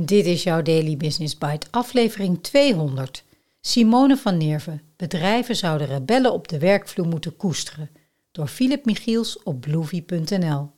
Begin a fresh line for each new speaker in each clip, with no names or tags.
Dit is jouw Daily Business Bite, aflevering 200. Simone van Nerven. Bedrijven zouden rebellen op de werkvloer moeten koesteren. Door Philip Michiels op bloovie.nl.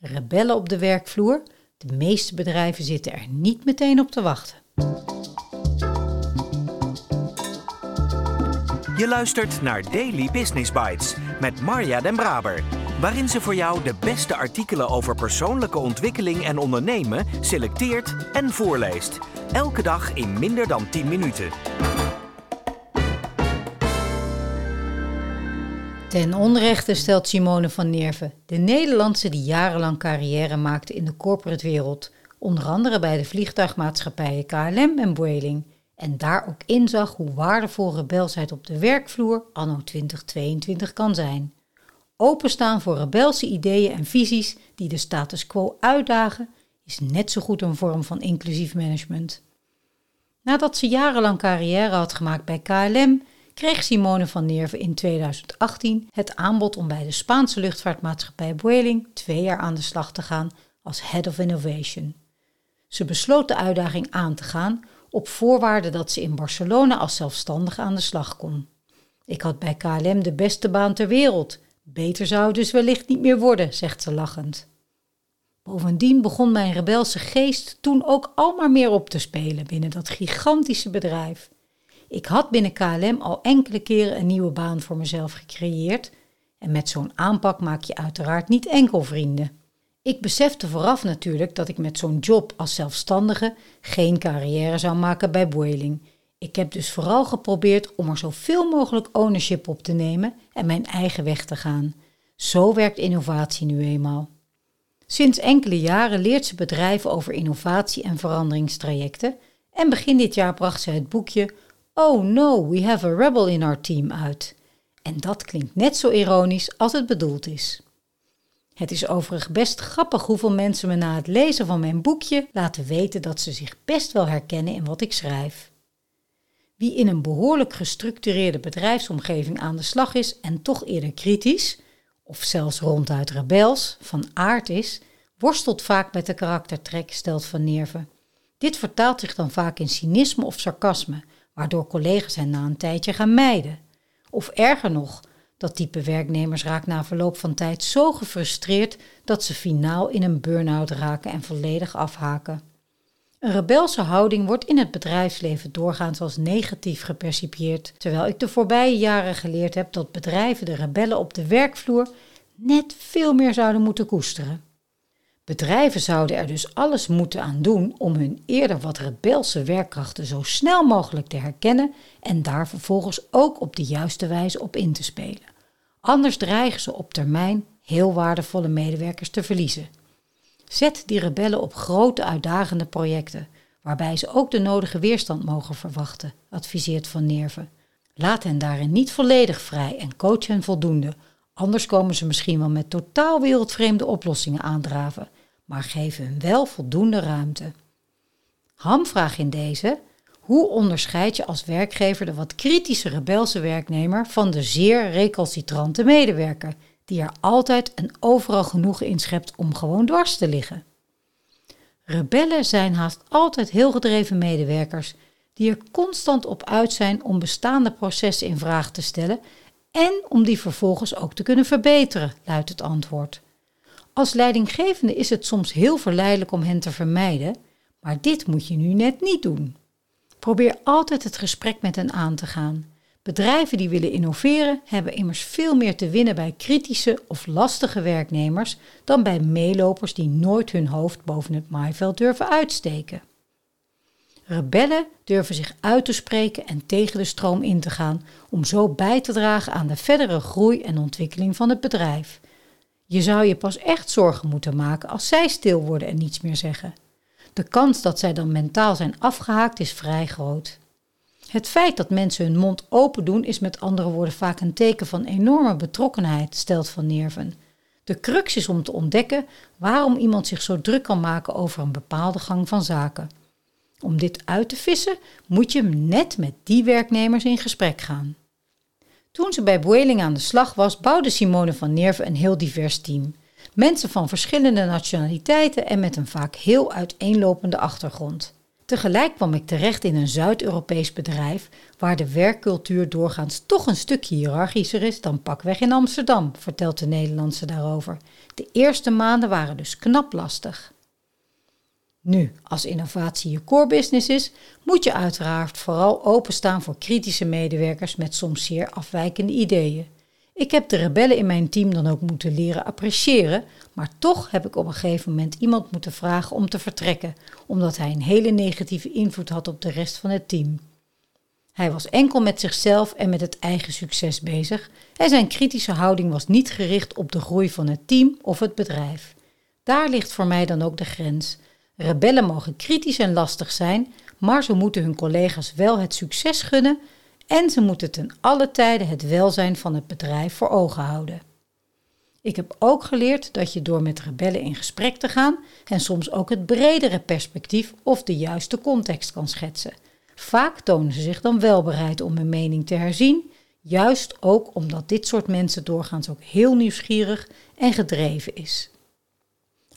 Rebellen op de werkvloer? De meeste bedrijven zitten er niet meteen op te wachten.
Je luistert naar Daily Business Bites met Marja Den Braber waarin ze voor jou de beste artikelen over persoonlijke ontwikkeling en ondernemen selecteert en voorleest. Elke dag in minder dan 10 minuten.
Ten onrechte stelt Simone van Nerven, de Nederlandse die jarenlang carrière maakte in de corporate wereld, onder andere bij de vliegtuigmaatschappijen KLM en Vueling, en daar ook inzag hoe waardevol rebelsheid op de werkvloer anno 2022 kan zijn openstaan voor rebelse ideeën en visies die de status quo uitdagen, is net zo goed een vorm van inclusief management. Nadat ze jarenlang carrière had gemaakt bij KLM, kreeg Simone van Nerven in 2018 het aanbod om bij de Spaanse luchtvaartmaatschappij Vueling twee jaar aan de slag te gaan als Head of Innovation. Ze besloot de uitdaging aan te gaan op voorwaarde dat ze in Barcelona als zelfstandige aan de slag kon. Ik had bij KLM de beste baan ter wereld Beter zou het dus wellicht niet meer worden, zegt ze lachend. Bovendien begon mijn rebelse geest toen ook al maar meer op te spelen binnen dat gigantische bedrijf. Ik had binnen KLM al enkele keren een nieuwe baan voor mezelf gecreëerd en met zo'n aanpak maak je uiteraard niet enkel vrienden. Ik besefte vooraf natuurlijk dat ik met zo'n job als zelfstandige geen carrière zou maken bij Boeing ik heb dus vooral geprobeerd om er zoveel mogelijk ownership op te nemen en mijn eigen weg te gaan. Zo werkt innovatie nu eenmaal. Sinds enkele jaren leert ze bedrijven over innovatie en veranderingstrajecten en begin dit jaar bracht ze het boekje Oh no, we have a rebel in our team uit. En dat klinkt net zo ironisch als het bedoeld is. Het is overigens best grappig hoeveel mensen me na het lezen van mijn boekje laten weten dat ze zich best wel herkennen in wat ik schrijf. Wie in een behoorlijk gestructureerde bedrijfsomgeving aan de slag is en toch eerder kritisch, of zelfs ronduit rebels, van aard is, worstelt vaak met de karaktertrek, stelt Van Nerven. Dit vertaalt zich dan vaak in cynisme of sarcasme, waardoor collega's hen na een tijdje gaan mijden. Of erger nog, dat type werknemers raakt na verloop van tijd zo gefrustreerd dat ze finaal in een burn-out raken en volledig afhaken. Een rebelse houding wordt in het bedrijfsleven doorgaans als negatief gepercipieerd, terwijl ik de voorbije jaren geleerd heb dat bedrijven de rebellen op de werkvloer net veel meer zouden moeten koesteren. Bedrijven zouden er dus alles moeten aan doen om hun eerder wat rebelse werkkrachten zo snel mogelijk te herkennen en daar vervolgens ook op de juiste wijze op in te spelen. Anders dreigen ze op termijn heel waardevolle medewerkers te verliezen. Zet die rebellen op grote uitdagende projecten, waarbij ze ook de nodige weerstand mogen verwachten, adviseert Van Nerven. Laat hen daarin niet volledig vrij en coach hen voldoende, anders komen ze misschien wel met totaal wereldvreemde oplossingen aandraven, maar geef hun wel voldoende ruimte. Hamvraag in deze: hoe onderscheid je als werkgever de wat kritische rebelse werknemer van de zeer recalcitrante medewerker die er altijd en overal genoeg in schept om gewoon dwars te liggen. Rebellen zijn haast altijd heel gedreven medewerkers die er constant op uit zijn om bestaande processen in vraag te stellen en om die vervolgens ook te kunnen verbeteren, luidt het antwoord. Als leidinggevende is het soms heel verleidelijk om hen te vermijden, maar dit moet je nu net niet doen. Probeer altijd het gesprek met hen aan te gaan. Bedrijven die willen innoveren hebben immers veel meer te winnen bij kritische of lastige werknemers dan bij meelopers die nooit hun hoofd boven het maaiveld durven uitsteken. Rebellen durven zich uit te spreken en tegen de stroom in te gaan om zo bij te dragen aan de verdere groei en ontwikkeling van het bedrijf. Je zou je pas echt zorgen moeten maken als zij stil worden en niets meer zeggen. De kans dat zij dan mentaal zijn afgehaakt is vrij groot. Het feit dat mensen hun mond open doen is met andere woorden vaak een teken van enorme betrokkenheid, stelt Van Nerven. De crux is om te ontdekken waarom iemand zich zo druk kan maken over een bepaalde gang van zaken. Om dit uit te vissen moet je net met die werknemers in gesprek gaan. Toen ze bij Boeing aan de slag was, bouwde Simone van Nerven een heel divers team. Mensen van verschillende nationaliteiten en met een vaak heel uiteenlopende achtergrond. Tegelijk kwam ik terecht in een Zuid-Europees bedrijf waar de werkcultuur doorgaans toch een stukje hiërarchischer is dan pakweg in Amsterdam, vertelt de Nederlandse daarover. De eerste maanden waren dus knap lastig. Nu, als innovatie je core business is, moet je uiteraard vooral openstaan voor kritische medewerkers met soms zeer afwijkende ideeën. Ik heb de rebellen in mijn team dan ook moeten leren appreciëren, maar toch heb ik op een gegeven moment iemand moeten vragen om te vertrekken, omdat hij een hele negatieve invloed had op de rest van het team. Hij was enkel met zichzelf en met het eigen succes bezig en zijn kritische houding was niet gericht op de groei van het team of het bedrijf. Daar ligt voor mij dan ook de grens. Rebellen mogen kritisch en lastig zijn, maar ze moeten hun collega's wel het succes gunnen en ze moeten ten alle tijde het welzijn van het bedrijf voor ogen houden. Ik heb ook geleerd dat je door met rebellen in gesprek te gaan en soms ook het bredere perspectief of de juiste context kan schetsen. Vaak tonen ze zich dan wel bereid om hun mening te herzien, juist ook omdat dit soort mensen doorgaans ook heel nieuwsgierig en gedreven is.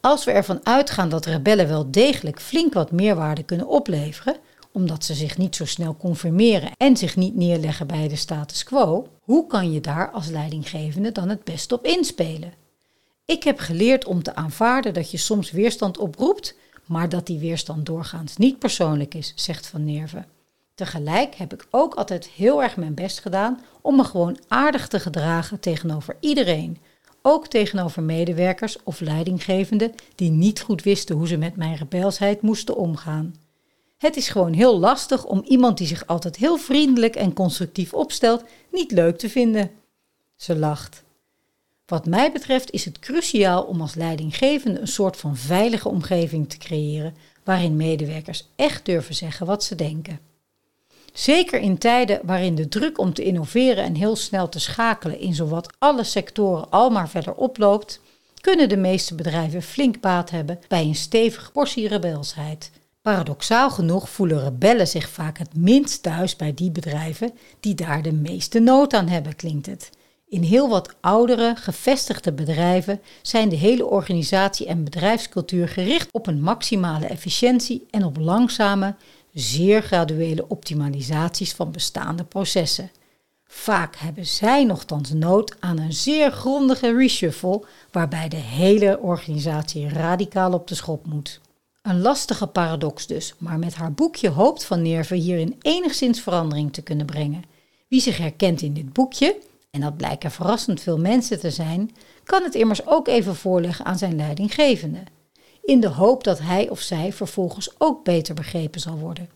Als we ervan uitgaan dat rebellen wel degelijk flink wat meerwaarde kunnen opleveren, omdat ze zich niet zo snel conformeren en zich niet neerleggen bij de status quo, hoe kan je daar als leidinggevende dan het best op inspelen? Ik heb geleerd om te aanvaarden dat je soms weerstand oproept, maar dat die weerstand doorgaans niet persoonlijk is, zegt Van Nerven. Tegelijk heb ik ook altijd heel erg mijn best gedaan om me gewoon aardig te gedragen tegenover iedereen, ook tegenover medewerkers of leidinggevenden die niet goed wisten hoe ze met mijn rebelsheid moesten omgaan. Het is gewoon heel lastig om iemand die zich altijd heel vriendelijk en constructief opstelt niet leuk te vinden. Ze lacht. Wat mij betreft is het cruciaal om als leidinggevende een soort van veilige omgeving te creëren waarin medewerkers echt durven zeggen wat ze denken. Zeker in tijden waarin de druk om te innoveren en heel snel te schakelen in zowat alle sectoren al maar verder oploopt, kunnen de meeste bedrijven flink baat hebben bij een stevige portie rebelsheid. Paradoxaal genoeg voelen rebellen zich vaak het minst thuis bij die bedrijven die daar de meeste nood aan hebben, klinkt het. In heel wat oudere, gevestigde bedrijven zijn de hele organisatie en bedrijfscultuur gericht op een maximale efficiëntie en op langzame, zeer graduele optimalisaties van bestaande processen. Vaak hebben zij nogthans nood aan een zeer grondige reshuffle, waarbij de hele organisatie radicaal op de schop moet. Een lastige paradox dus, maar met haar boekje hoopt Van Nerven hierin enigszins verandering te kunnen brengen. Wie zich herkent in dit boekje, en dat blijken verrassend veel mensen te zijn, kan het immers ook even voorleggen aan zijn leidinggevende, in de hoop dat hij of zij vervolgens ook beter begrepen zal worden.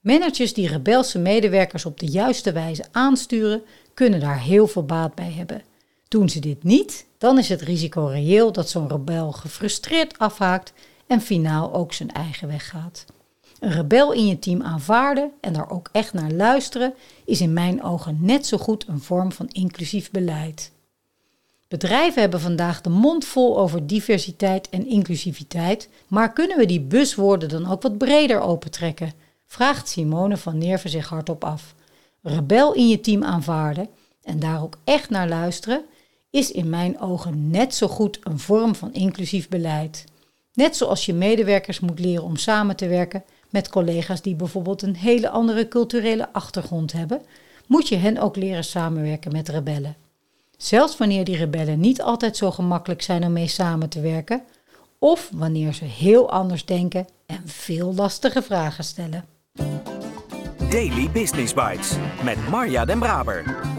Managers die rebelse medewerkers op de juiste wijze aansturen, kunnen daar heel veel baat bij hebben. Doen ze dit niet, dan is het risico reëel dat zo'n rebel gefrustreerd afhaakt en finaal ook zijn eigen weg gaat. Een rebel in je team aanvaarden en daar ook echt naar luisteren is in mijn ogen net zo goed een vorm van inclusief beleid. Bedrijven hebben vandaag de mond vol over diversiteit en inclusiviteit, maar kunnen we die buswoorden dan ook wat breder opentrekken? Vraagt Simone van Neerven zich hardop af. Rebel in je team aanvaarden en daar ook echt naar luisteren is in mijn ogen net zo goed een vorm van inclusief beleid. Net zoals je medewerkers moet leren om samen te werken met collega's die bijvoorbeeld een hele andere culturele achtergrond hebben, moet je hen ook leren samenwerken met rebellen. Zelfs wanneer die rebellen niet altijd zo gemakkelijk zijn om mee samen te werken, of wanneer ze heel anders denken en veel lastige vragen stellen.
Daily Business Bites met Marja Den Braber.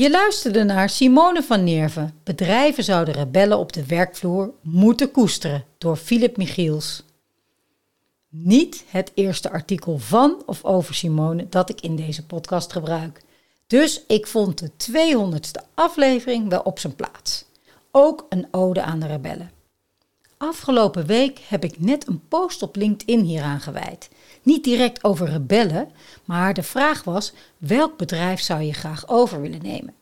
Je luisterde naar Simone van Nerven. Bedrijven zouden rebellen op de werkvloer moeten koesteren door Philip Michiels. Niet het eerste artikel van of over Simone dat ik in deze podcast gebruik. Dus ik vond de 200ste aflevering wel op zijn plaats. Ook een ode aan de rebellen. Afgelopen week heb ik net een post op LinkedIn hieraan gewijd. Niet direct over rebellen, maar de vraag was: welk bedrijf zou je graag over willen nemen?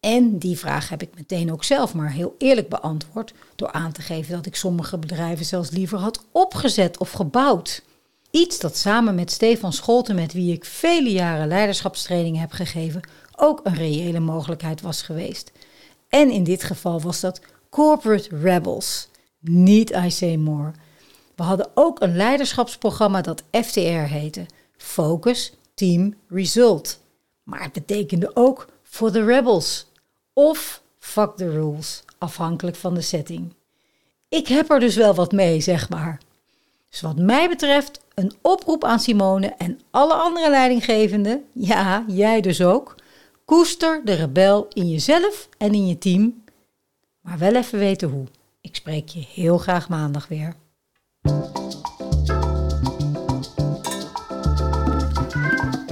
En die vraag heb ik meteen ook zelf maar heel eerlijk beantwoord door aan te geven dat ik sommige bedrijven zelfs liever had opgezet of gebouwd. Iets dat samen met Stefan Scholten, met wie ik vele jaren leiderschapstraining heb gegeven, ook een reële mogelijkheid was geweest. En in dit geval was dat Corporate Rebels. Niet I Say More. We hadden ook een leiderschapsprogramma dat FTR heette. Focus, Team, Result. Maar het betekende ook For the Rebels. Of Fuck the Rules, afhankelijk van de setting. Ik heb er dus wel wat mee, zeg maar. Dus wat mij betreft een oproep aan Simone en alle andere leidinggevenden, ja, jij dus ook. Koester de rebel in jezelf en in je team, maar wel even weten hoe. Ik spreek je heel graag maandag weer.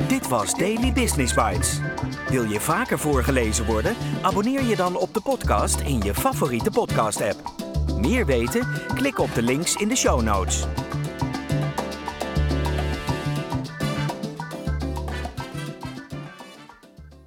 Dit was Daily Business Bites. Wil je vaker voorgelezen worden? Abonneer je dan op de podcast in je favoriete podcast-app. Meer weten? Klik op de links in de show notes.